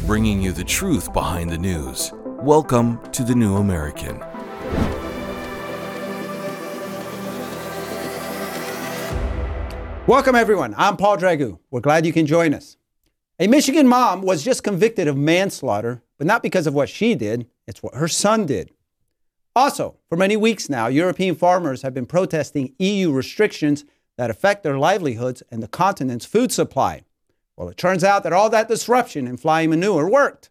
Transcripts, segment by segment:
bringing you the truth behind the news. Welcome to The New American. Welcome, everyone. I'm Paul Dragu. We're glad you can join us. A Michigan mom was just convicted of manslaughter, but not because of what she did, it's what her son did. Also, for many weeks now, European farmers have been protesting EU restrictions that affect their livelihoods and the continent's food supply. Well, it turns out that all that disruption in flying manure worked.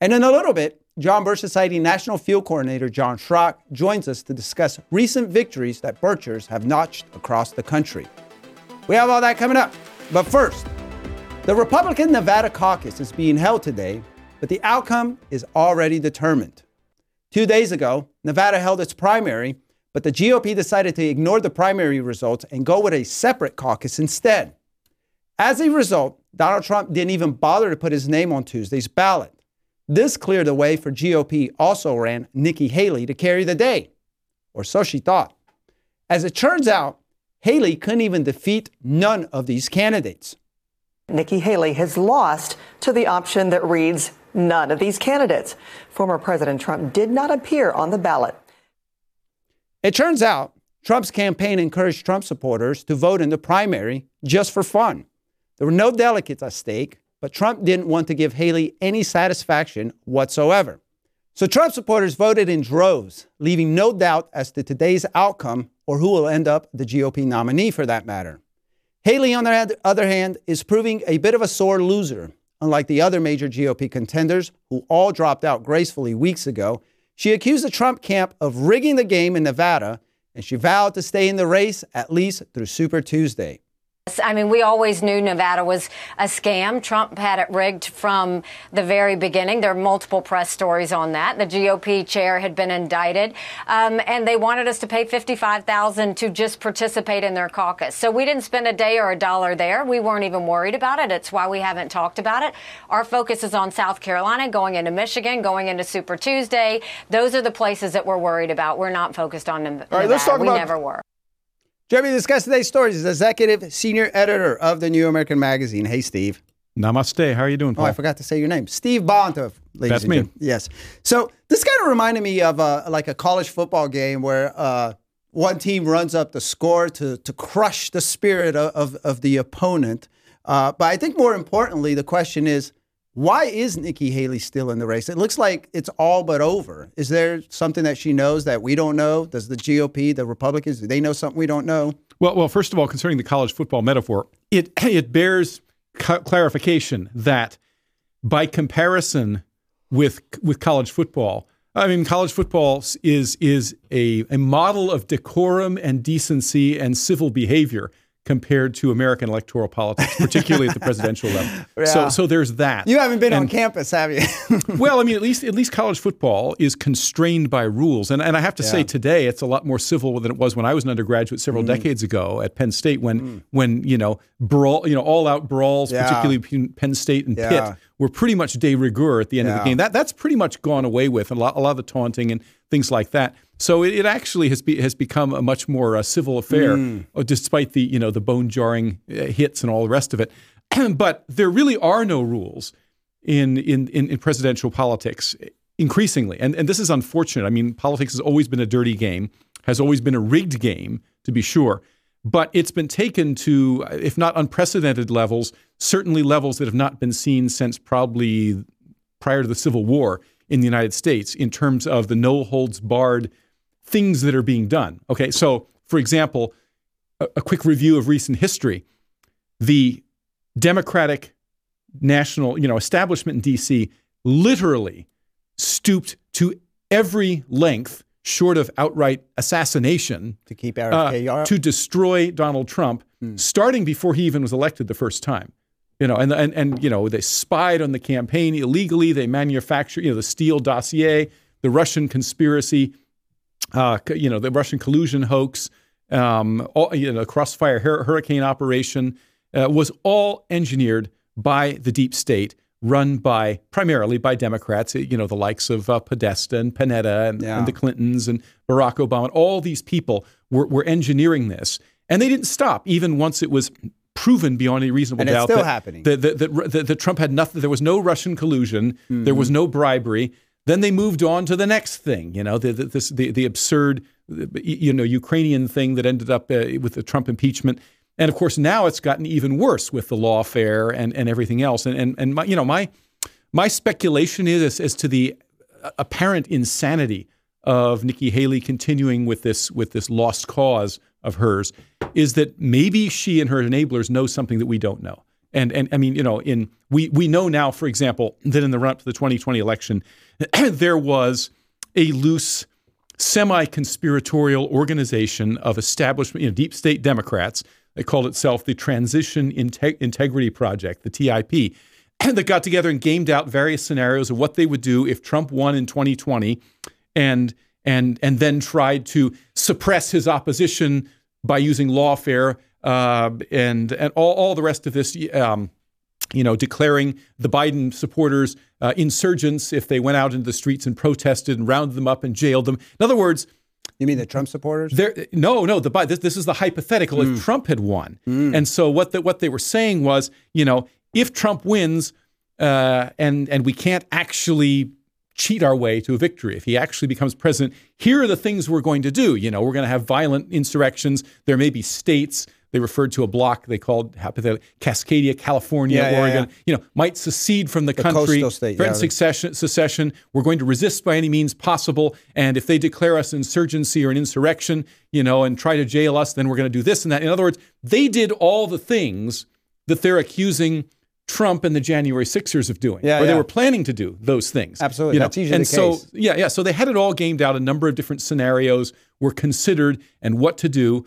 And in a little bit, John Birch Society National Field Coordinator John Schrock joins us to discuss recent victories that Birchers have notched across the country. We have all that coming up. But first, the Republican Nevada caucus is being held today, but the outcome is already determined. Two days ago, Nevada held its primary, but the GOP decided to ignore the primary results and go with a separate caucus instead. As a result, Donald Trump didn't even bother to put his name on Tuesday's ballot. This cleared the way for GOP also ran Nikki Haley to carry the day, or so she thought. As it turns out, Haley couldn't even defeat none of these candidates. Nikki Haley has lost to the option that reads none of these candidates. Former President Trump did not appear on the ballot. It turns out Trump's campaign encouraged Trump supporters to vote in the primary just for fun. There were no delegates at stake, but Trump didn't want to give Haley any satisfaction whatsoever. So Trump supporters voted in droves, leaving no doubt as to today's outcome or who will end up the GOP nominee for that matter. Haley, on the other hand, is proving a bit of a sore loser. Unlike the other major GOP contenders, who all dropped out gracefully weeks ago, she accused the Trump camp of rigging the game in Nevada, and she vowed to stay in the race at least through Super Tuesday. I mean, we always knew Nevada was a scam. Trump had it rigged from the very beginning. There are multiple press stories on that. The GOP chair had been indicted, um, and they wanted us to pay fifty-five thousand to just participate in their caucus. So we didn't spend a day or a dollar there. We weren't even worried about it. It's why we haven't talked about it. Our focus is on South Carolina, going into Michigan, going into Super Tuesday. Those are the places that we're worried about. We're not focused on Nevada. All right, let's talk we about- never were. Jeremy discuss today's stories is executive senior editor of the New American Magazine. Hey, Steve. Namaste. How are you doing, Oh, I forgot to say your name, Steve Bonta. ladies That's and me. gentlemen. Yes. So this kind of reminded me of uh, like a college football game where uh, one team runs up the score to to crush the spirit of of, of the opponent. Uh, but I think more importantly, the question is. Why is Nikki Haley still in the race? It looks like it's all but over. Is there something that she knows that we don't know? Does the GOP, the Republicans, do they know something we don't know? Well, well, first of all, concerning the college football metaphor, it it bears ca- clarification that by comparison with with college football, I mean, college football is is a, a model of decorum and decency and civil behavior compared to American electoral politics, particularly at the presidential level. Yeah. So, so there's that. You haven't been on campus, have you? well, I mean, at least at least college football is constrained by rules, and and I have to say today it's a lot more civil than it was when I was an undergraduate several Mm. decades ago at Penn State when when you know brawl you know all out brawls, Yeah. particularly between Penn State and Yeah. Pitt, were pretty much de rigueur at the end of the game. That that's pretty much gone away with, a lot, a lot of the taunting and things like that. So it, it actually has be, has become a much more uh, civil affair, Mm. uh, despite the you know the bone jarring uh, hits and all the rest of it. but there really are no rules in, in, in, in presidential politics increasingly. And, and this is unfortunate. I mean, politics has always been a dirty game, has always been a rigged game, to be sure. But it's been taken to, if not unprecedented levels, certainly levels that have not been seen since probably prior to the Civil War in the United States in terms of the no holds barred things that are being done. Okay, so for example, a, a quick review of recent history. The Democratic national, you know, establishment in DC literally stooped to every length short of outright assassination to keep uh, RFK up? to destroy Donald Trump, starting before he even was elected the first time. You know, and, and and you know they spied on the campaign illegally. They manufactured, you know, the Steele dossier, the Russian conspiracy, uh, you know, the Russian collusion hoax, um, all, you know, crossfire hur- hurricane operation uh, was all engineered by the deep state, run by primarily by Democrats. You know, the likes of uh, Podesta and Panetta and, Yeah. and the Clintons and Barack Obama. All these people were, were engineering this, and they didn't stop even once it was proven beyond any reasonable And it's still that, happening. That, that, that, Trump had nothing. There was no Russian collusion. There was no bribery. Then they moved on to the next thing. You know, the the, this, the, the absurd, you know, Ukrainian thing that ended up uh, with the Trump impeachment. And of course, now it's gotten even worse with the lawfare and, and everything else. And and, and my, you know, my my speculation is as, as to the apparent insanity of Nikki Haley continuing with this with this lost cause of hers is that maybe she and her enablers know something that we don't know. And and I mean, you know, in we we know now, for example, that in the run up to the 2020 election, there was a loose semi-conspiratorial organization of establishment, you know, deep state Democrats. They called itself the Transition Integ- Integrity Project, the TIP, that got together and gamed out various scenarios of what they would do if Trump won in 2020, and and and then tried to suppress his opposition by using lawfare uh, and and all, all the rest of this. Um, you know, declaring the Biden supporters uh, insurgents if they went out into the streets and protested and rounded them up and jailed them. In other words, You mean the Trump supporters? there, no, no. The this, this is the hypothetical if Trump had won, and so what the, what they were saying was, you know, if Trump wins, uh, and and we can't actually cheat our way to a victory. If he actually becomes president, here are the things we're going to do. You know, we're going to have violent insurrections. There may be states. They referred to a block they called Cascadia, California, Yeah, yeah, Oregon. yeah. You know, might secede from the, country, coastal state, threaten yeah. succession, secession. We're going to resist by any means possible. And if they declare us insurgency or an insurrection, you know, and try to jail us, then we're going to do this and that. In other words, they did all the things that they're accusing Trump and the January Sixers of doing, Yeah, or they were planning to do those things. Absolutely. You know? That's usually and the so, case. yeah, yeah. So they had it all gamed out. A number of different scenarios were considered and what to do.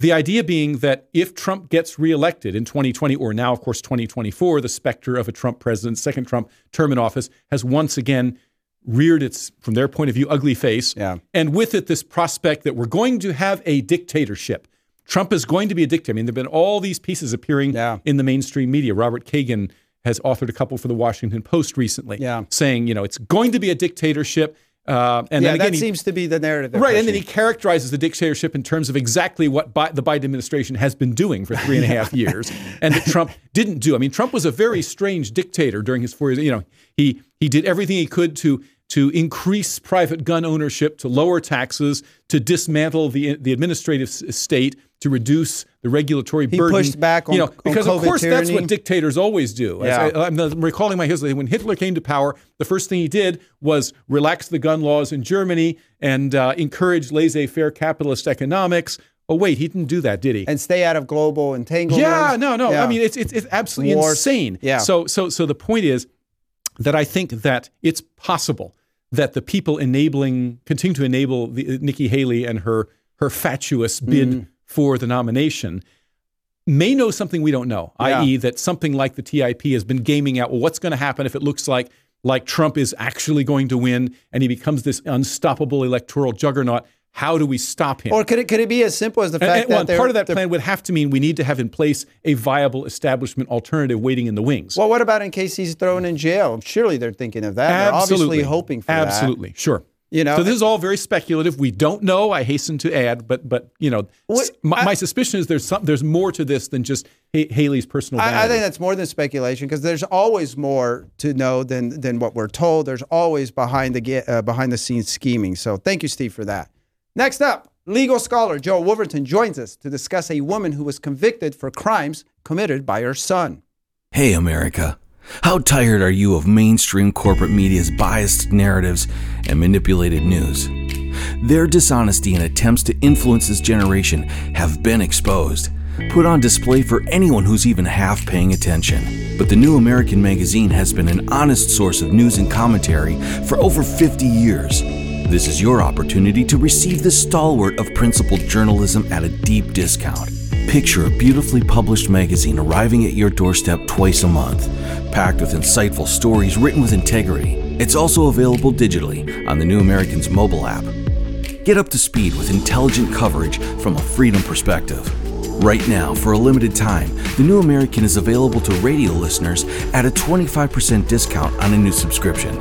The idea being that if Trump gets reelected in 2020, or now, of course, 2024, the specter of a Trump president, second Trump term in office, has once again reared its, from their point of view, ugly face. Yeah. And with it, this prospect that we're going to have a dictatorship. Trump is going to be a dictator. I mean, there have been all these pieces appearing Yeah. in the mainstream media. Robert Kagan has authored a couple for the Washington Post recently, Yeah. saying, you know, it's going to be a dictatorship. Uh, and yeah, then again, that he- seems to be the narrative. Right, and then he characterizes the dictatorship in terms of exactly what Bi- the Biden administration has been doing for three and a half years, and that Trump didn't do. I mean, Trump was a very strange dictator during his four years. You know, he he did everything he could to to increase private gun ownership, to lower taxes, to dismantle the the administrative state, to reduce the regulatory He burden. pushed back on- you know, on because of COVID course that's what dictators always do. Yeah. I, I'm I'm recalling my history. When Hitler came to power, the first thing he did was relax the gun laws in Germany and uh, encourage laissez-faire capitalist economics. Oh wait, he didn't do that, did he? and stay out of global entanglements. yeah, no, no. Yeah. I mean, it's it's, it's absolutely Wars. insane. Yeah. So so so the point is that I think that it's possible that the people enabling continue to enable the, Nikki Haley and her her fatuous bid Mm-hmm. for the nomination may know something we don't know, Yeah. i.e., that something like the TIP has been gaming out. Well, what's going to happen if it looks like like Trump is actually going to win and he becomes this unstoppable electoral juggernaut? How do we stop him? Or could it could it be as simple as the fact and, well, that part of that plan would have to mean we need to have in place a viable establishment alternative waiting in the wings. Well, what about in case he's thrown in jail? Surely they're thinking of that. They're obviously hoping for that. Absolutely, sure. You know, so this is all very speculative. We don't know. I hasten to add, but but you know, What- my, I- my suspicion is there's some there's more to this than just Ha- Haley's personal. I, I think that's more than speculation because there's always more to know than than what we're told. There's always behind the uh, behind the scenes scheming. So thank you, Steve, for that. Next up, legal scholar Joe Wolverton joins us to discuss a woman who was convicted for crimes committed by her son. Hey, America. How tired are you of mainstream corporate media's biased narratives and manipulated news? Their dishonesty and attempts to influence this generation have been exposed, put on display for anyone who's even half paying attention. But the New American Magazine has been an honest source of news and commentary for over 50 years. This is your opportunity to receive the stalwart of principled journalism at a deep discount. Picture a beautifully published magazine arriving at your doorstep twice a month, packed with insightful stories written with integrity. It's also available digitally on the New American's mobile app. Get up to speed with intelligent coverage from a freedom perspective. Right now, for a limited time, The New American is available to radio listeners at a 25% discount on a new subscription.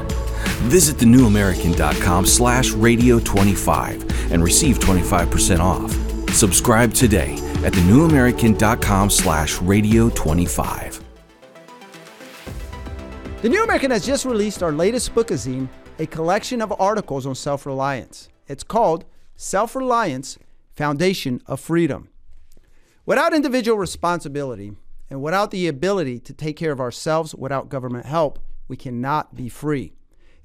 Visit thenewamerican.com slash radio25 and receive 25% off. Subscribe today at thenewamerican.com slash radio 25. The New American has just released our latest bookazine, a collection of articles on self reliance. It's called Self Reliance Foundation of Freedom. Without individual responsibility and without the ability to take care of ourselves without government help, we cannot be free.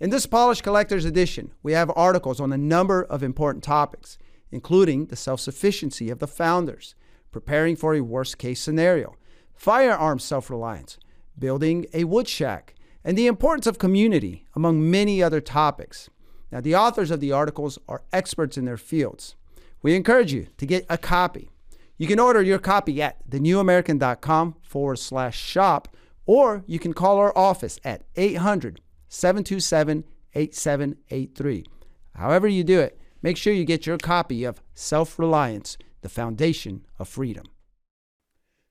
In this Polished Collector's Edition, we have articles on a number of important topics, including the self sufficiency of the founders, preparing for a worst case scenario, firearm self reliance, building a wood shack, and the importance of community, among many other topics. Now, the authors of the articles are experts in their fields. We encourage you to get a copy. You can order your copy at thenewamerican.com forward slash shop, or you can call our office at 800 727 8783. However, you do it, make sure you get your copy of Self Reliance, the Foundation of Freedom.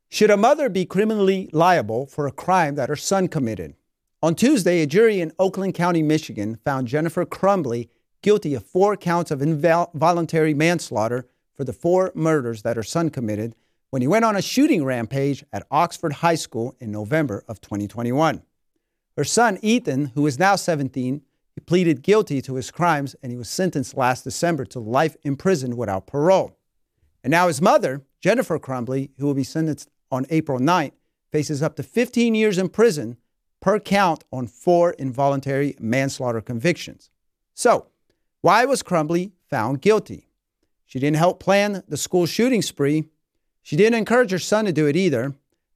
Should a mother be criminally liable for a crime that her son committed? On Tuesday, a jury in Oakland County, Michigan found Jennifer Crumbley guilty of four counts of involuntary manslaughter for the four murders that her son committed when he went on a shooting rampage at Oxford High School in November of 2021. Her son, Ethan, who is now 17, he pleaded guilty to his crimes and he was sentenced last December to life in prison without parole. And now his mother, Jennifer Crumbley, who will be sentenced on April 9th, faces up to 15 years in prison per count on four involuntary manslaughter convictions. So, why was Crumbley found guilty? She didn't help plan the school shooting spree. She didn't encourage her son to do it either.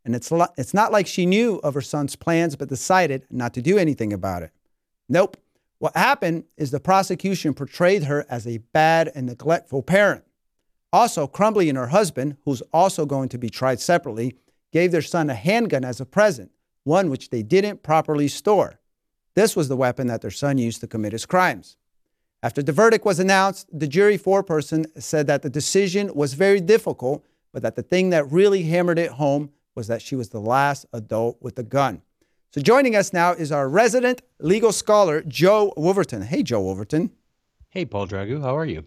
And it's, it's not like she knew of her son's plans but decided not to do anything about it. Nope. What happened is the prosecution portrayed her as a bad and neglectful parent. Also, Crumbley and her husband, who's also going to be tried separately, gave their son a handgun as a present, one which they didn't properly store. This was the weapon that their son used to commit his crimes. After the verdict was announced, the jury foreperson said that the decision was very difficult, but that the thing that really hammered it home was that she was the last adult with a gun. So joining us now is our resident legal scholar, Joe Wolverton. Hey, Joe Wolverton. Hey, Paul Dragu. How are you?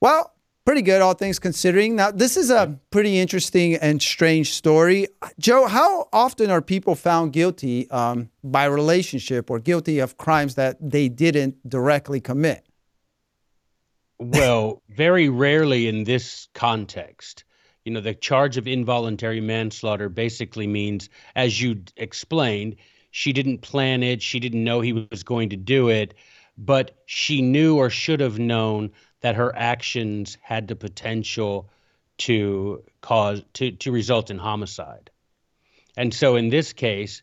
Well, pretty good, all things considering. Now, this is a pretty interesting and strange story. Joe, how often are people found guilty um, by relationship or guilty of crimes that they didn't directly commit? Well, very rarely in this context. You know, the charge of involuntary manslaughter basically means, as you explained, she didn't plan it, she didn't know he was going to do it, but she knew or should have known that her actions had the potential to cause to to result in homicide. And so in this case,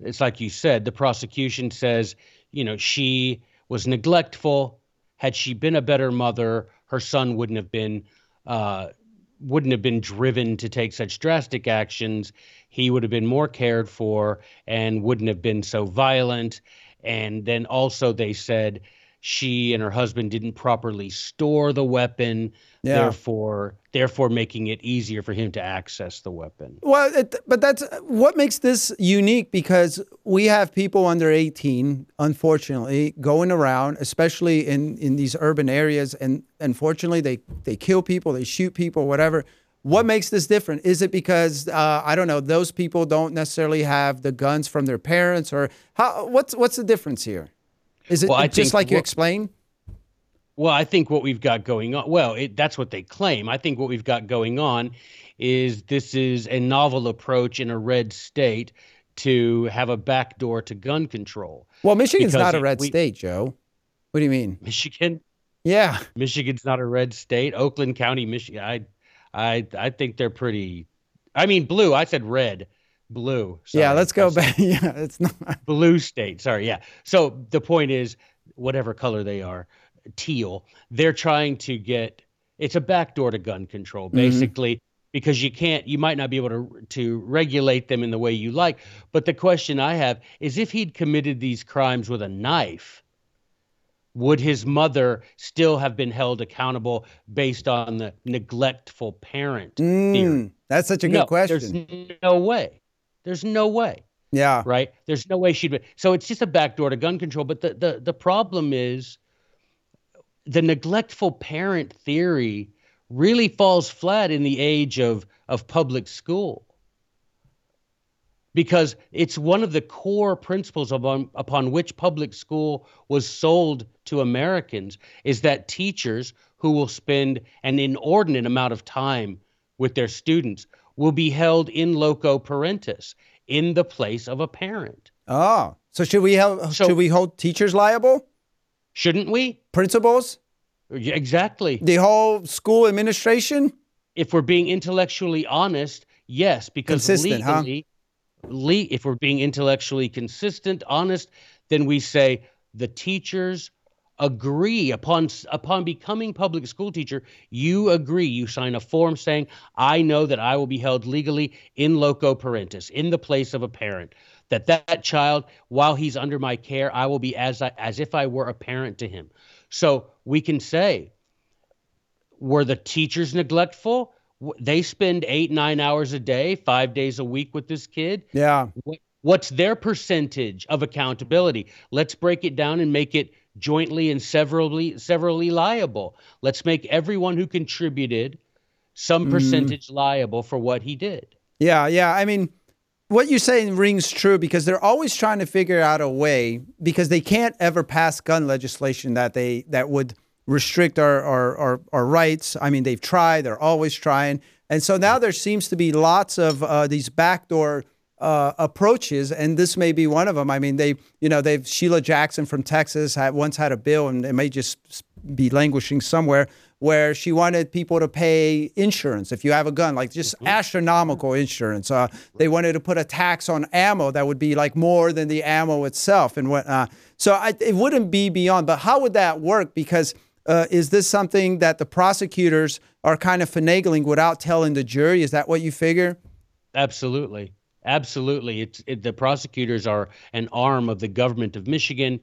it's like you said, the prosecution says, you know, she was neglectful, had she been a better mother, her son wouldn't have been uh, wouldn't have been driven to take such drastic actions. He would have been more cared for and wouldn't have been so violent. And then also they said she and her husband didn't properly store the weapon yeah. therefore therefore making it easier for him to access the weapon. Well it, but that's what makes this unique because we have people under 18 unfortunately going around especially in in these urban areas and unfortunately they they kill people they shoot people whatever. What makes this different? Is it because uh, i don't know those people don't necessarily have the guns from their parents or how what's what's the difference here is it well, just like you explain? Well, I think what we've got going on, well, it, that's what they claim. I think what we've got going on is this is a novel approach in a red state to have a backdoor to gun control. Well, Michigan's because not a red we, state, Joe. What do you mean? Michigan? Yeah. Michigan's not a red state. Oakland County, Michigan. I I I think they're pretty I mean blue. I said red blue. Sorry. Yeah, let's go back. yeah, it's not blue state. Sorry. Yeah. So the point is, whatever color they are, teal. They're trying to get. It's a backdoor to gun control, mm-hmm. basically. Mm-hmm. Because you can't, you might not be able to to regulate them in the way you like. But the question I have is, if he'd committed these crimes with a knife, would his mother still have been held accountable based on the neglectful parent mm. That's such a good no, question. There's no way. There's no way. Yeah. Right. There's no way she'd be. So it's just a backdoor to gun control. But the the the problem is the neglectful parent theory really falls flat in the age of, of public school because it's one of the core principles upon, upon which public school was sold to Americans is that teachers who will spend an inordinate amount of time with their students will be held in loco parentis in the place of a parent. Oh, so should we help, So- should we hold teachers liable? Shouldn't we? Principals? Exactly. The whole school administration? If we're being intellectually honest, yes, because Consistent, huh? legally, le- if we're being intellectually consistent, honest, then we say the teachers agree upon upon becoming public school teacher you agree. You sign a form saying i know that i will be held legally in loco parentis in the place of a parent that that child while he's under my care i will be as I, as if i were a parent to him. So we can say were the teachers neglectful? They spend eight nine hours a day five days a week with this kid? Yeah. what, what's their percentage of accountability? Let's break it down and make it jointly and severally severally liable let's make everyone who contributed some percentage liable for what he did Yeah, yeah. I mean, what you're saying rings true because they're always trying to figure out a way because they can't ever pass gun legislation that they that would restrict our our, our, our rights. I mean, they've tried. They're always trying, and so now there seems to be lots of uh, these backdoor. Uh, approaches, and this may be one of them. I mean, they, you know, they've Sheila Jackson from Texas had once had a bill, and it may just be languishing somewhere where she wanted people to pay insurance if you have a gun, like just astronomical insurance. Uh, they wanted to put a tax on ammo that would be like more than the ammo itself and whatnot. So I, it wouldn't be beyond. But how would that work? Because uh, is this something that the prosecutors are kind of finagling without telling the jury? Is that what you figure? Absolutely. Absolutely. It's it, the prosecutors are an arm of the government of Michigan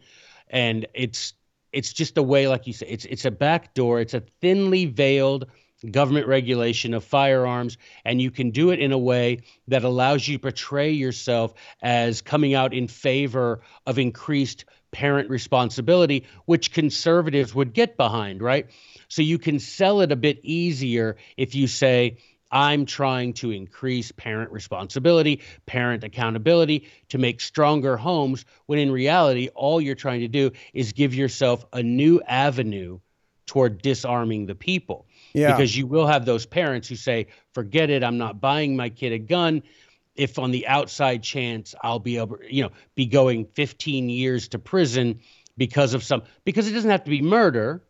and it's it's just a way like you say it's it's a backdoor, it's a thinly veiled government regulation of firearms and you can do it in a way that allows you to portray yourself as coming out in favor of increased parent responsibility which conservatives would get behind, right? So you can sell it a bit easier if you say I'm trying to increase parent responsibility, parent accountability to make stronger homes, when in reality, all you're trying to do is give yourself a new avenue toward disarming the people. Yeah. Because you will have those parents who say, forget it, I'm not buying my kid a gun. If on the outside chance I'll be able, you know, be going 15 years to prison because of some, because it doesn't have to be murder,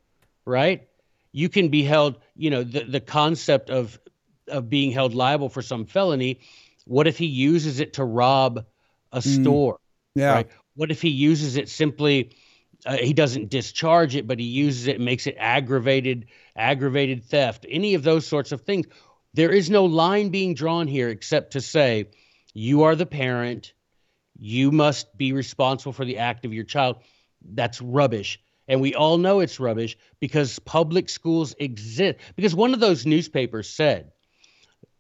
right? You can be held, you know, the, the concept of of being held liable for some felony. What if he uses it to rob a store? Yeah. Right? What if he uses it simply? Uh, he doesn't discharge it, but he uses it and makes it aggravated aggravated theft. Any of those sorts of things. There is no line being drawn here except to say, you are the parent. You must be responsible for the act of your child. That's rubbish. And we all know it's rubbish because public schools exist. Because one of those newspapers said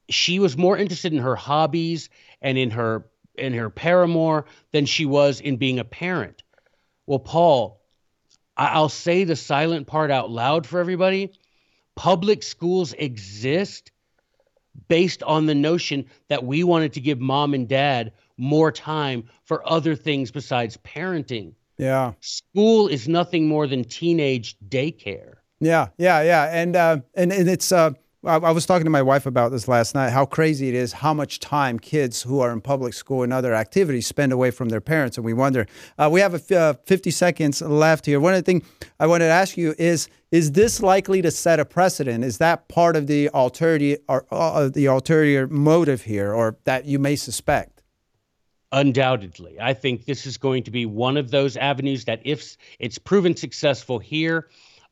she was more interested in her hobbies and in her in her paramour than she was in being a parent. Well, Paul, I- I'll say the silent part out loud for everybody. Public schools exist based on the notion that we wanted to give mom and dad more time for other things besides parenting. Yeah. School is nothing more than teenage daycare. Yeah, yeah, yeah, and uh, and and it's. Uh, I, was talking to my wife about this last night. How crazy it is! How much time kids who are in public school and other activities spend away from their parents, and we wonder. Uh, we have a uh, 50 seconds left here. One of the things I wanted to ask you is: Is this likely to set a precedent? Is that part of the ulterior or uh, the ulterior motive here, or that you may suspect? Undoubtedly. I think this is going to be one of those avenues that, if it's proven successful here,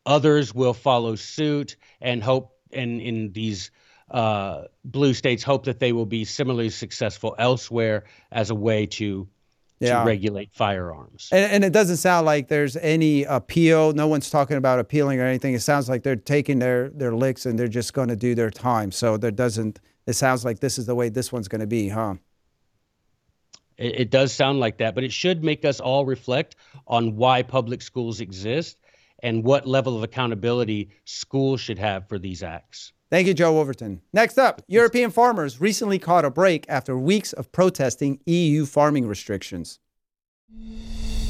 others will follow suit and hope, and in these uh, blue states, hope that they will be similarly successful elsewhere as a way to, Yeah. to regulate firearms. And, and it doesn't sound like there's any appeal. No one's talking about appealing or anything. It sounds like they're taking their their licks and they're just going to do their time. So there doesn't. It sounds like this is the way this one's going to be, huh? It, it does sound like that, but it should make us all reflect on why public schools exist and what level of accountability schools should have for these acts. Thank you, Joe Wolverton. Next up, European farmers recently caught a break after weeks of protesting EU farming restrictions.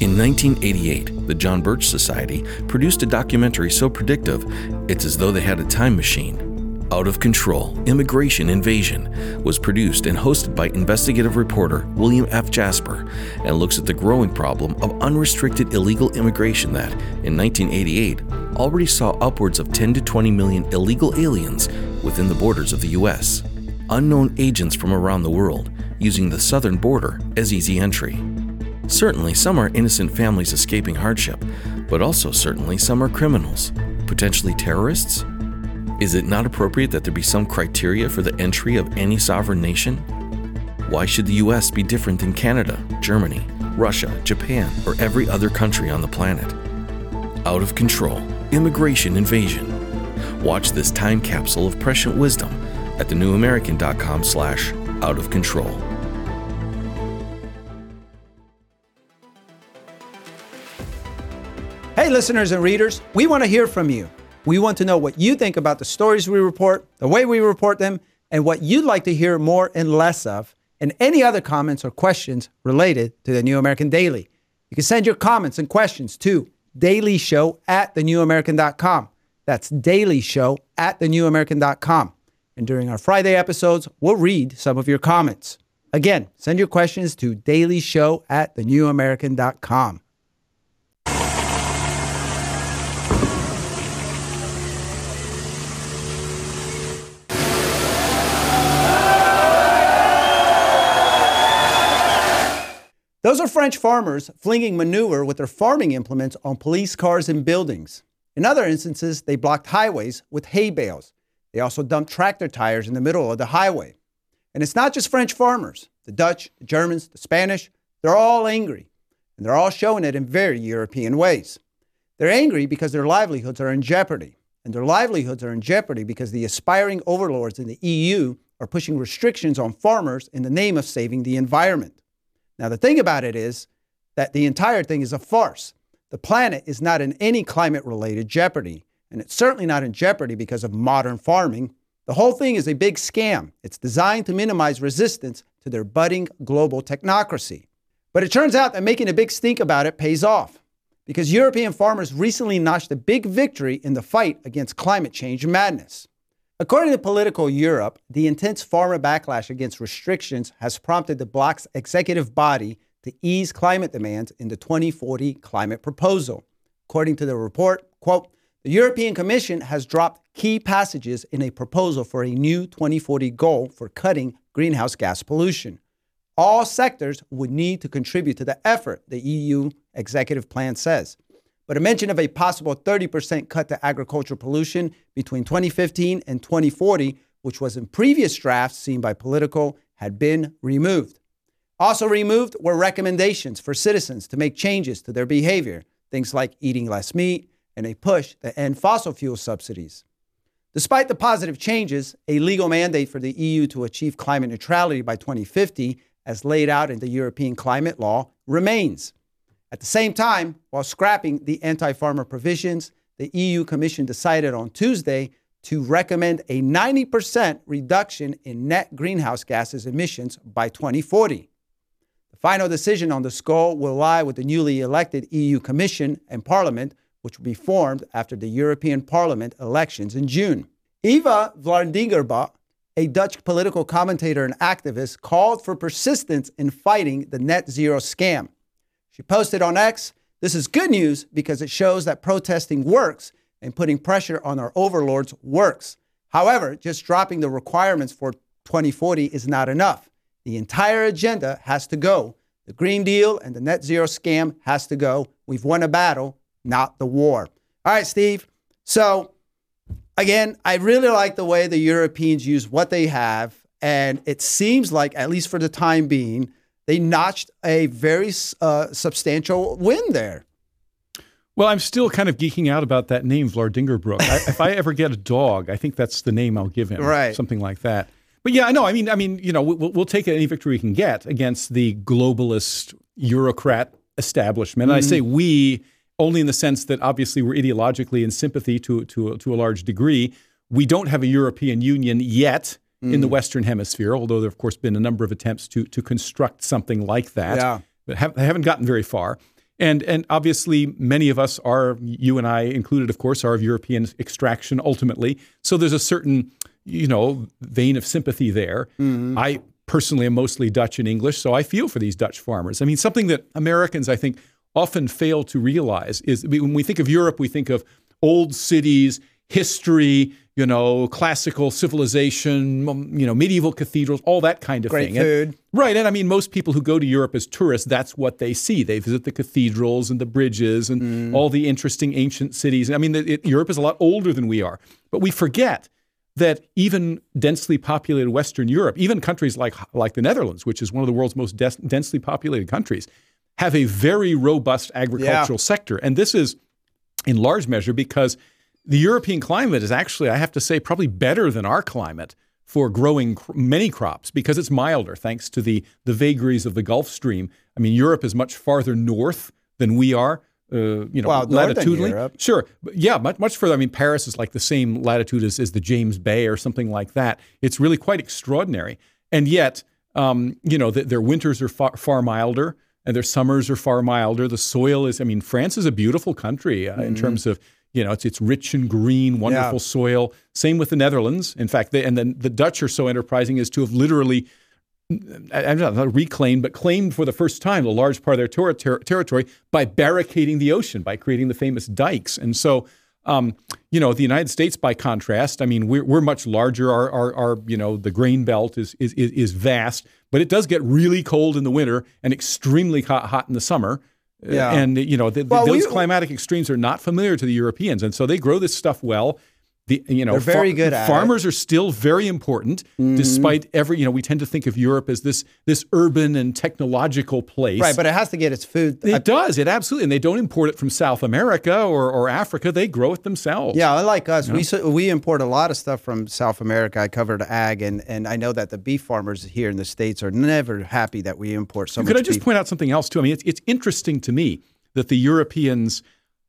In 1988, the John Birch Society produced a documentary so predictive, it's as though they had a time machine. Out of Control Immigration Invasion was produced and hosted by investigative reporter William F. Jasper and looks at the growing problem of unrestricted illegal immigration that, in 1988, already saw upwards of 10 to 20 million illegal aliens within the borders of the U.S. Unknown agents from around the world using the southern border as easy entry. Certainly, some are innocent families escaping hardship, but also certainly some are criminals, potentially terrorists is it not appropriate that there be some criteria for the entry of any sovereign nation? Why should the US be different than Canada, Germany, Russia, Japan, or every other country on the planet? Out of control, immigration invasion. Watch this time capsule of prescient wisdom at thenewamerican.com slash out of control. Hey, listeners and readers, we want to hear from you. We want to know what you think about the stories we report, the way we report them, and what you'd like to hear more and less of, and any other comments or questions related to the New American Daily. You can send your comments and questions to dailyshow at thenewamerican.com. That's dailyshow at thenewamerican.com. And during our Friday episodes, we'll read some of your comments. Again, send your questions to dailyshow at thenewamerican.com. Those are French farmers flinging manure with their farming implements on police cars and buildings. In other instances, they blocked highways with hay bales. They also dumped tractor tires in the middle of the highway. And it's not just French farmers. The Dutch, the Germans, the Spanish, they're all angry. And they're all showing it in very European ways. They're angry because their livelihoods are in jeopardy. And their livelihoods are in jeopardy because the aspiring overlords in the EU are pushing restrictions on farmers in the name of saving the environment. Now, the thing about it is that the entire thing is a farce. The planet is not in any climate related jeopardy, and it's certainly not in jeopardy because of modern farming. The whole thing is a big scam. It's designed to minimize resistance to their budding global technocracy. But it turns out that making a big stink about it pays off because European farmers recently notched a big victory in the fight against climate change madness. According to Politico Europe, the intense farmer backlash against restrictions has prompted the bloc's executive body to ease climate demands in the 2040 climate proposal. According to the report, quote, the European Commission has dropped key passages in a proposal for a new 2040 goal for cutting greenhouse gas pollution. All sectors would need to contribute to the effort, the EU executive plan says. But a mention of a possible 30% cut to agricultural pollution between 2015 and 2040, which was in previous drafts seen by Politico, had been removed. Also removed were recommendations for citizens to make changes to their behavior, things like eating less meat and a push to end fossil fuel subsidies. Despite the positive changes, a legal mandate for the EU to achieve climate neutrality by 2050, as laid out in the European climate law, remains. At the same time, while scrapping the anti farmer provisions, the EU Commission decided on Tuesday to recommend a 90% reduction in net greenhouse gases emissions by 2040. The final decision on the goal will lie with the newly elected EU Commission and Parliament, which will be formed after the European Parliament elections in June. Eva Vlaardingerbroek, a Dutch political commentator and activist, called for persistence in fighting the net zero scam. She posted on X, This is good news because it shows that protesting works and putting pressure on our overlords works. However, just dropping the requirements for 2040 is not enough. The entire agenda has to go. The Green Deal and the net zero scam has to go. We've won a battle, not the war. All right, Steve. So, again, I really like the way the Europeans use what they have. And it seems like, at least for the time being, they notched a very uh, substantial win there. Well, I'm still kind of geeking out about that name, Vlaardingerbroek. I, if I ever get a dog, I think that's the name I'll give him. Right. Something like that. But yeah, I know. I mean, I mean, you know, we'll, we'll take any victory we can get against the globalist Eurocrat establishment. Mm-hmm. And I say mm-hmm. we only in the sense that obviously we're ideologically in sympathy to, to, to a large degree. We don't have a European Union yet in the mm. Western Hemisphere, although there have, of course, been a number of attempts to, to construct something like that. Yeah. But have, haven't gotten very far. And, and obviously, many of us are, you and I included, of course, are of European extraction ultimately. So there's a certain, you know, vein of sympathy there. Mm-hmm. I personally am mostly Dutch and English, so I feel for these Dutch farmers. I mean, something that Americans, I think, often fail to realize is when we think of Europe, we think of old cities, history, you know, classical civilization, um, you know, medieval cathedrals, all that kind of Great thing. And- food. right. And I mean, most people who go to Europe as tourists, that's what they see. They visit the cathedrals and the bridges and Mm. all the interesting ancient cities. I mean, it, Europe is a lot older than we are. But we forget that even densely populated Western Europe, even countries like, like the Netherlands, which is one of the world's most des- densely populated countries, have a very robust agricultural sector. And this is in large measure because the European climate is actually, I have to say, probably better than our climate for growing cr- many crops because it's milder thanks to the, the vagaries of the Gulf Stream. I mean, Europe is much farther north than we are. Uh, you know, latitudinally. Sure. But yeah, much, much further. I mean, Paris is like the same latitude as, as the James Bay or something like that. It's really quite extraordinary. And yet, um, you know, th- their winters are far, far milder and their summers are far milder. The soil is, I mean, France is a beautiful country uh, in terms of, you know, it's, it's rich and green, wonderful soil. Same with the Netherlands. In fact, they, and then the Dutch are so enterprising as to have literally I- I'm not, not reclaimed, but claimed for the first time a large part of their ter- ter- territory by barricading the ocean, by creating the famous dikes. And so, um, you know, the United States, by contrast, I mean, we're, we're much larger. Our, our, our, you know, the grain belt is, is, is is vast, but it does get really cold in the winter and extremely hot, hot in the summer. Yeah. And, you know, th- Well, those we- climatic extremes are not familiar to the Europeans. And so they grow this stuff well. The, you know, They're very good at it. Mm-hmm. farmers are still very important, despite every. You know, we tend to think of Europe as this this urban and technological place. Right, but it has to get its food. it does. It absolutely, and they don't import it from South America or, or Africa. They grow it themselves. Yeah, unlike us, we s- we import a lot of stuff from South America. I covered ag, and, and I know that the beef farmers here in the states are never happy that we import so Could much Could I just beef. point out something else too? I mean, it's, it's interesting to me that the Europeans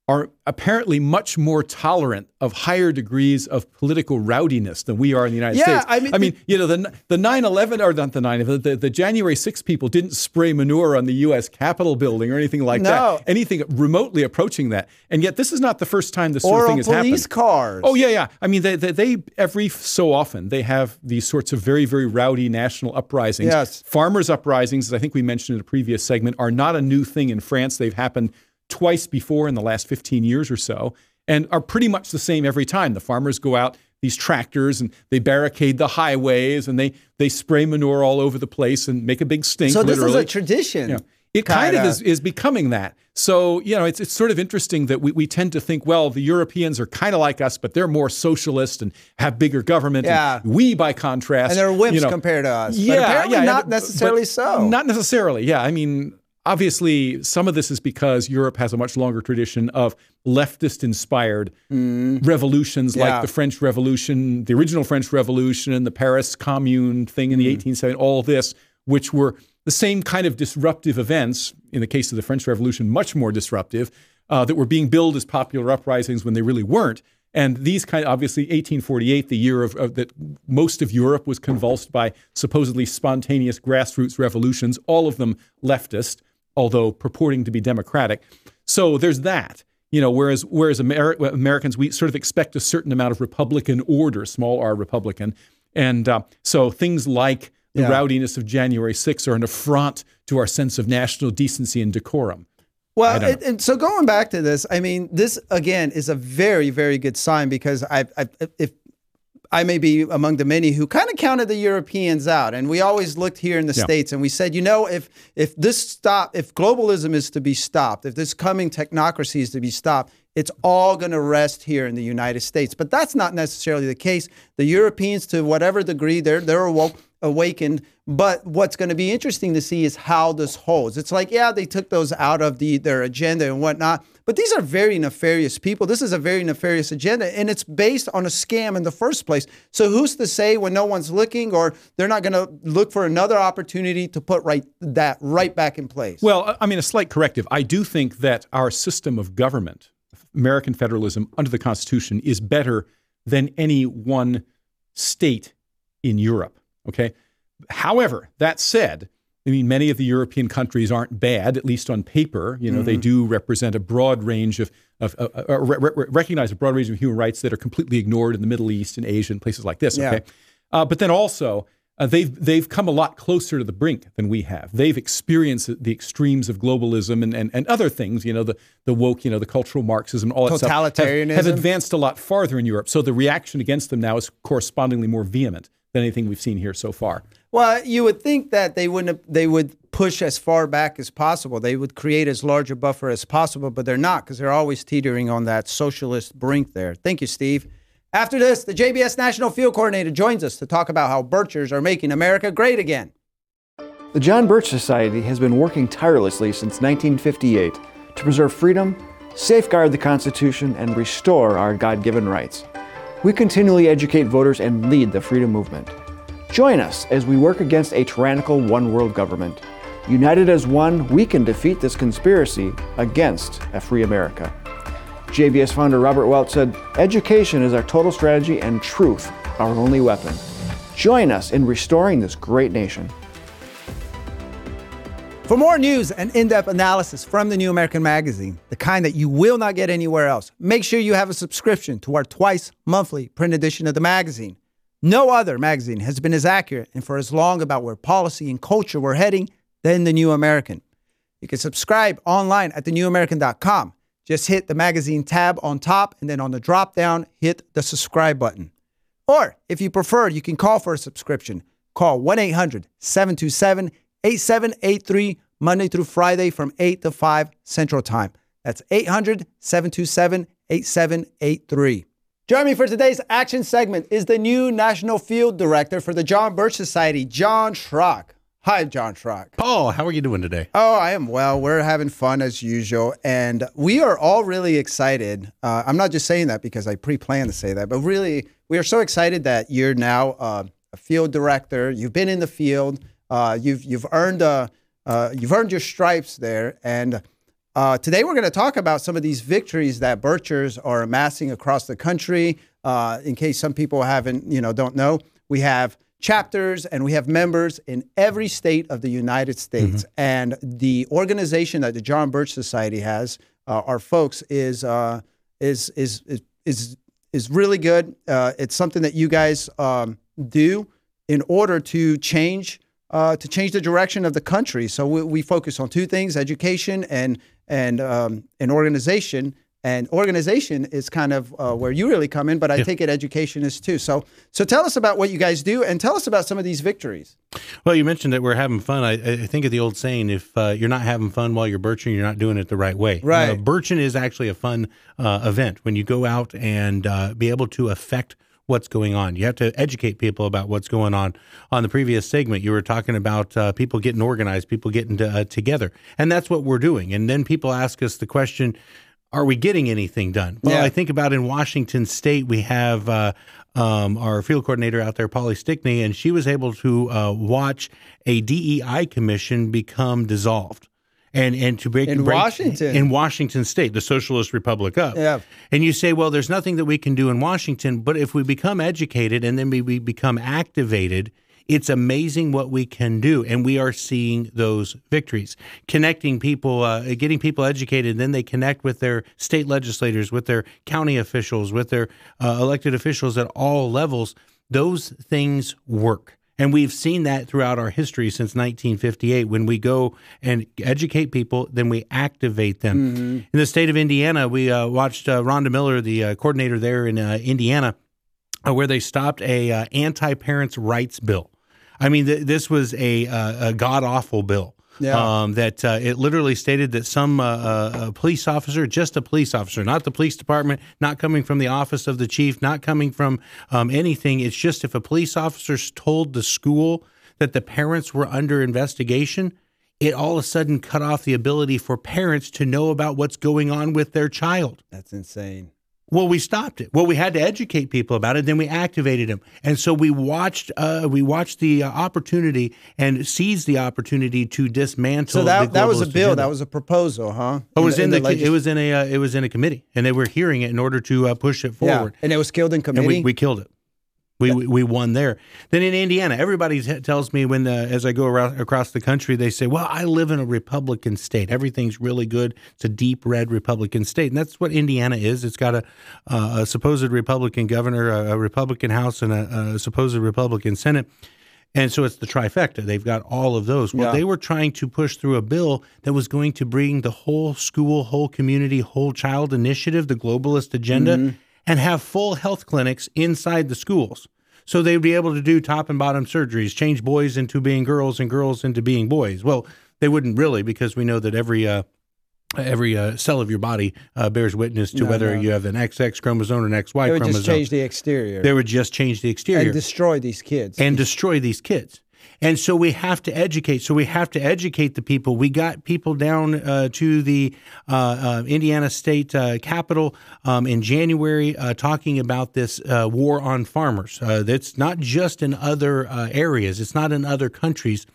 are apparently much more tolerant of higher degrees of political rowdiness than we are in the United Yeah, States. I mean- I mean, you know, the the 9/11 or not the 9 the, the January 6 people didn't spray manure on the U.S. Capitol building or anything like No. that. Anything remotely approaching that. And yet, this is not the first time this sort or of thing has happened. police cars. Oh yeah, yeah. I mean, they, they they every so often they have these sorts of very very rowdy national uprisings. Yes. farmers uprisings, as I think we mentioned in a previous segment, are not a new thing in France. They've happened twice before in the last 15 years or so, and are pretty much the same every time. The farmers go out these tractors and they barricade the highways and they they spray manure all over the place and make a big stink. so this literally. is a tradition. It kind of kinda. is, is becoming that. So, you know, it's, it's sort of interesting that we, we tend to think, well, the Europeans are kind of like us, but they're more socialist and have bigger government. Yeah. And we, by contrast, And they're wimps you know, compared to us. But Yeah, apparently yeah, not necessarily so. Not necessarily. Yeah. I mean, obviously, some of this is because Europe has a much longer tradition of leftist inspired revolutions Mm. Yeah. like the French Revolution, the original French Revolution, and the Paris Commune thing in the Mm. 1870s, all this, which were the same kind of disruptive events, in the case of the French Revolution, much more disruptive, uh, that were being billed as popular uprisings when they really weren't. And these kind, obviously, 1848, the year of, of that most of Europe was convulsed by supposedly spontaneous grassroots revolutions, all of them leftist, although purporting to be democratic. So there's that. You know, whereas whereas Ameri- Americans we sort of expect a certain amount of Republican order, small r Republican, and uh, so things like the Yeah. rowdiness of January 6th are an affront to our sense of national decency and decorum. Well, and so going back to this, I mean, this again is a very, very good sign because I, I if I may be among the many who kind of counted the Europeans out, and we always looked here in the Yeah. states and we said, you know, if if this stop, if globalism is to be stopped, if this coming technocracy is to be stopped, it's all going to rest here in the United States. But that's not necessarily the case. The Europeans, to whatever degree, they're they're woke. Awakened. But what's going to be interesting to see is how this holds. It's like, yeah, they took those out of the their agenda and whatnot, but these are very nefarious people. This is a very nefarious agenda, and it's based on a scam in the first place. So who's to say when no one's looking, or they're not going to look for another opportunity to put right that right back in place? Well, I mean, a slight corrective. I do think that our system of government, American federalism under the Constitution, is better than any one state in Europe. Okay. However, that said, I mean, many of the European countries aren't bad, at least on paper. You know, mm-hmm. they do represent a broad range of, of uh, uh, re- re- recognize a broad range of human rights that are completely ignored in the Middle East and Asia and places like this. Okay, yeah. uh, but then also uh, they've they've come a lot closer to the brink than we have. They've experienced the extremes of globalism and, and, and other things. You know, the the woke, you know, the cultural Marxism, all that stuff have, have advanced a lot farther in Europe. So the reaction against them now is correspondingly more vehement than anything we've seen here so far. Well, you would think that they wouldn't they would push as far back as possible. They would create as large a buffer as possible, but they're not because they're always teetering on that socialist brink there. Thank you, Steve. After this, the JBS National Field Coordinator joins us to talk about how Birchers are making America great again. The John Birch Society has been working tirelessly since 1958 to preserve freedom, safeguard the Constitution, and restore our God given rights. We continually educate voters and lead the freedom movement. Join us as we work against a tyrannical one world government. United as one, we can defeat this conspiracy against a free America. JBS founder Robert Welch said, Education is our total strategy and truth our only weapon. Join us in restoring this great nation. For more news and in depth analysis from the New American Magazine, the kind that you will not get anywhere else, make sure you have a subscription to our twice monthly print edition of the magazine. No other magazine has been as accurate and for as long about where policy and culture were heading than the New American. You can subscribe online at thenewamerican.com. Just hit the magazine tab on top and then on the drop down, hit the subscribe button. Or if you prefer, you can call for a subscription. Call 1 800 727 8783 Monday through Friday from 8 to 5 Central Time. That's 800 727 8783. Joining me for today's action segment is the new National Field Director for the John Birch Society, John Schrock. Hi, John Schrock. Paul, how are you doing today? Oh, I am well. We're having fun as usual. And we are all really excited. Uh, I'm not just saying that because I pre planned to say that, but really, we are so excited that you're now uh, a field director. You've been in the field. Uh, you've, you've, earned, uh, uh, you've earned your stripes there. And uh, today we're going to talk about some of these victories that Birchers are amassing across the country. Uh, in case some people haven't, you know, don't know, we have chapters and we have members in every state of the United States. Mm-hmm. And the organization that the John Birch Society has, uh, our folks, is, uh, is is is is is really good. Uh, it's something that you guys um, do in order to change uh, to change the direction of the country. So we, we focus on two things: education and and um, an organization. And organization is kind of uh, where you really come in, but I yeah. take it education is too. So, so tell us about what you guys do, and tell us about some of these victories. Well, you mentioned that we're having fun. I, I think of the old saying: if uh, you're not having fun while you're birching, you're not doing it the right way. Right. Uh, birching is actually a fun uh, event when you go out and uh, be able to affect what's going on. You have to educate people about what's going on. On the previous segment, you were talking about uh, people getting organized, people getting to, uh, together, and that's what we're doing. And then people ask us the question. Are we getting anything done? Well, yeah. I think about in Washington State, we have uh, um, our field coordinator out there, Polly Stickney, and she was able to uh, watch a DEI commission become dissolved and and to break in break, Washington in Washington State, the Socialist Republic up. Yeah. And you say, well, there's nothing that we can do in Washington, but if we become educated and then we, we become activated, it's amazing what we can do, and we are seeing those victories. Connecting people, uh, getting people educated, then they connect with their state legislators, with their county officials, with their uh, elected officials at all levels. Those things work. And we've seen that throughout our history since 1958. When we go and educate people, then we activate them. Mm-hmm. In the state of Indiana, we uh, watched uh, Rhonda Miller, the uh, coordinator there in uh, Indiana, uh, where they stopped a uh, anti-parents' rights bill. I mean, th- this was a, a god awful bill. Yeah. Um, that uh, it literally stated that some uh, uh, police officer, just a police officer, not the police department, not coming from the office of the chief, not coming from um, anything. It's just if a police officer told the school that the parents were under investigation, it all of a sudden cut off the ability for parents to know about what's going on with their child. That's insane. Well, we stopped it. Well, we had to educate people about it. Then we activated them, and so we watched. Uh, we watched the uh, opportunity and seized the opportunity to dismantle. So that the that was a bill. agenda. That was a proposal, huh? It was in, the, legis- it was in a uh, it was in a committee, and they were hearing it in order to uh, push it forward. yeah, and it was killed in committee. and we, we killed it. We, we we won there. Then in Indiana, everybody t- tells me when the, as I go around across the country, they say, "Well, I live in a Republican state. Everything's really good. It's a deep red Republican state, and that's what Indiana is. It's got a, uh, a supposed Republican governor, a, a Republican House, and a, a supposed Republican Senate." And so it's the trifecta. They've got all of those. Well, Yeah. they were trying to push through a bill that was going to bring the whole school, whole community, whole child initiative, the globalist agenda, Mm-hmm. And have full health clinics inside the schools. So they'd be able to do top and bottom surgeries, change boys into being girls and girls into being boys. Well, they wouldn't really because we know that every uh, every uh, cell of your body uh, bears witness to No, whether no. you have an XX chromosome or an XY chromosome. They would chromosome. just change the exterior they would just change the exterior and destroy these kids. and destroy these kids. And so we have to educate. So we have to educate the people. We got people down uh, to the uh, uh, Indiana State uh, Capitol um, in January uh, talking about this war on farmers. That's not just in other areas. It's not in other countries.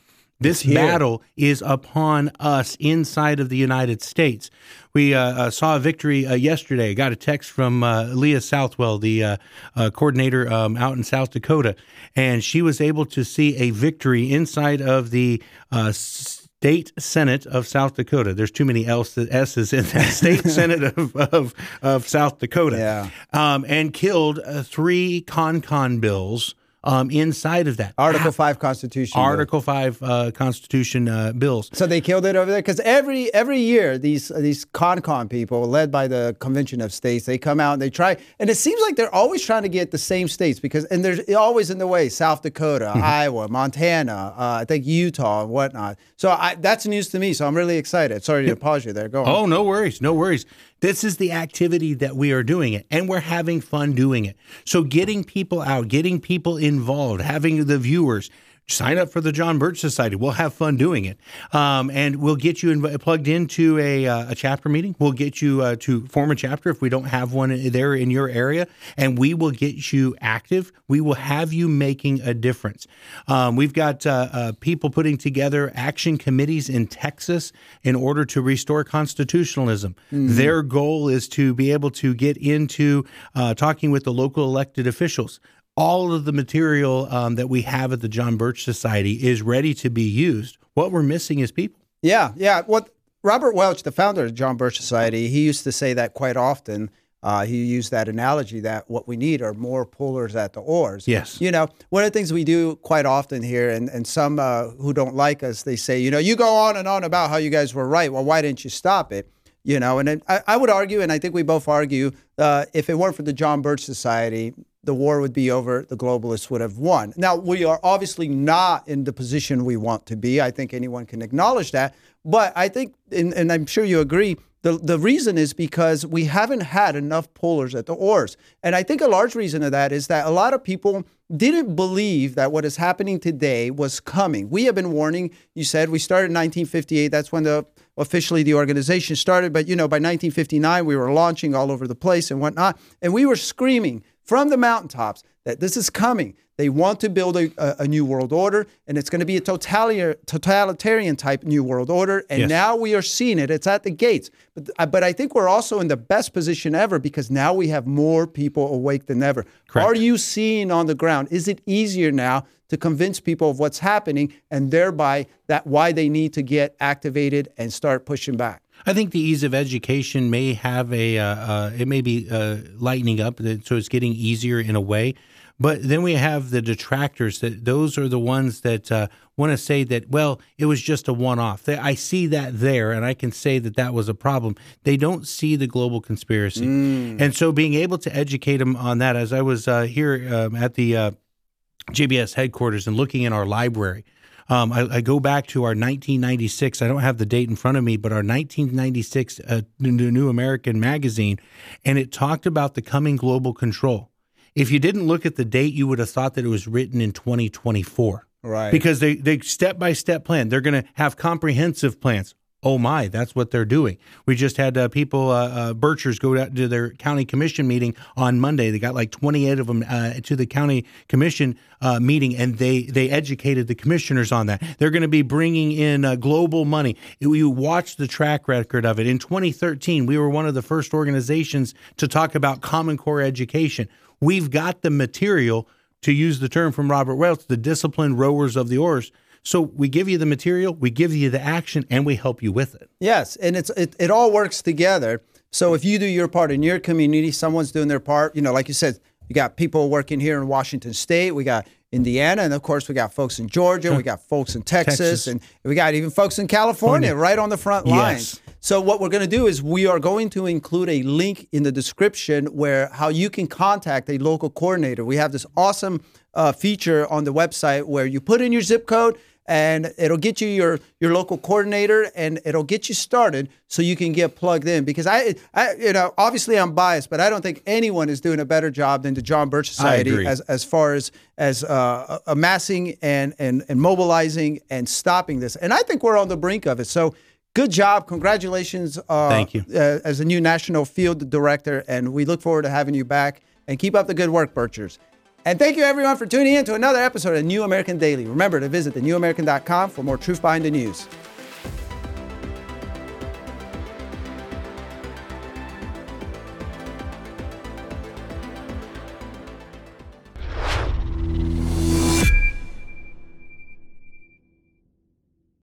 This battle is upon us inside of the United States. We uh, uh, saw a victory uh, yesterday. Got a text from uh, Leah Southwell, the uh, uh, coordinator um, out in South Dakota, and she was able to see a victory inside of the uh, state senate of South Dakota. There's too many L's, S's in that state senate of, of, of South Dakota. Yeah. Um, and killed uh, three con-con bills um, inside of that. Article Five Constitution. bill. Article Five uh, Constitution uh, bills. So they killed it over there because every every year these these con con people led by the Convention of States they come out and they try and it seems like they're always trying to get the same states because and there's always in the way South Dakota, Mm-hmm. Iowa, Montana, uh, I think Utah and whatnot. So I, that's news to me. So I'm really excited. Sorry to pause you there. Go on. Oh, no worries, no worries. This is the activity that we are doing it, and we're having fun doing it. So, getting people out, getting people involved, having the viewers sign up for the John Birch Society. We'll have fun doing it, um, and we'll get you inv- plugged into a, uh, a chapter meeting. We'll get you uh, to form a chapter if we don't have one there in your area, and we will get you active. We will have you making a difference. Um, we've got uh, uh, people putting together action committees in Texas in order to restore constitutionalism. Their goal is to be able to get into uh, talking with the local elected officials. All of the material um, that we have at the John Birch Society is ready to be used. What we're missing is people. Yeah, yeah. What Robert Welch, the founder of John Birch Society, he used to say that quite often. Uh, he used that analogy that what we need are more pullers at the oars. Yes. You know, one of the things we do quite often here, and, and some uh, who don't like us, they say, you know, you go on and on about how you guys were right. Well, why didn't you stop it? You know, and I, I would argue, and I think we both argue, uh, if it weren't for the John Birch Society, the war would be over. The globalists would have won. Now, we are obviously not in the position we want to be. I think anyone can acknowledge that. But I think, and, and I'm sure you agree, the, the reason is because we haven't had enough pullers at the oars. And I think a large reason of that is that a lot of people didn't believe that what is happening today was coming. We have been warning, you said we started in 1958. That's when the officially the organization started. But you know, by 1959, we were launching all over the place and whatnot. And we were screaming from the mountaintops that this is coming. They want to build a, a, a new world order, and it's going to be a totalitarian, totalitarian type new world order. And Yes. now we are seeing it. It's at the gates. But, uh, but I think we're also in the best position ever because now we have more people awake than ever. Correct. Are you seeing on the ground? Is it easier now to convince people of what's happening and thereby that why they need to get activated and start pushing back? I think the ease of education may have a, uh, uh, it may be uh, lightening up, so it's getting easier in a way. But then we have the detractors that those are the ones that uh, want to say that, well, it was just a one off. I see that there and I can say that that was a problem. They don't see the global conspiracy. And so being able to educate them on that, as I was uh, here um, at the uh, JBS headquarters and looking in our library, um, I, I go back to our 1996. I don't have the date in front of me, but our 1996 uh, New New American magazine, and it talked about the coming global control. If you didn't look at the date, you would have thought that it was written in 2024. Right. Because they they step by step plan. They're going to have comprehensive plans. Oh my, that's what they're doing. We just had uh, people, uh, uh, Birchers, go out to their county commission meeting on Monday. They got like 28 of them uh, to the county commission uh, meeting, and they they educated the commissioners on that. They're going to be bringing in uh, global money. You watch the track record of it. In 2013, we were one of the first organizations to talk about Common Core education. We've got the material to use the term from Robert Welch, the disciplined rowers of the oars so we give you the material, we give you the action, and we help you with it. Yes, and it's it, it all works together. So if you do your part in your community, someone's doing their part. You know, like you said, you got people working here in Washington State. We got Indiana, and of course we got folks in Georgia. We got folks in Texas, Texas. and we got even folks in California, right on the front lines. Yes. So what we're going to do is we are going to include a link in the description where how you can contact a local coordinator. We have this awesome uh, feature on the website where you put in your zip code and it'll get you your your local coordinator and it'll get you started so you can get plugged in. Because I, I you know obviously I'm biased but I don't think anyone is doing a better job than the John Birch Society as as far as as uh, amassing and and and mobilizing and stopping this. And I think we're on the brink of it. So good job. Congratulations uh, thank you. uh, as a new national field director and we look forward to having you back. And keep up the good work Birchers and thank you everyone for tuning in to another episode of New American Daily. Remember to visit thenewamerican.com for more truth behind the news.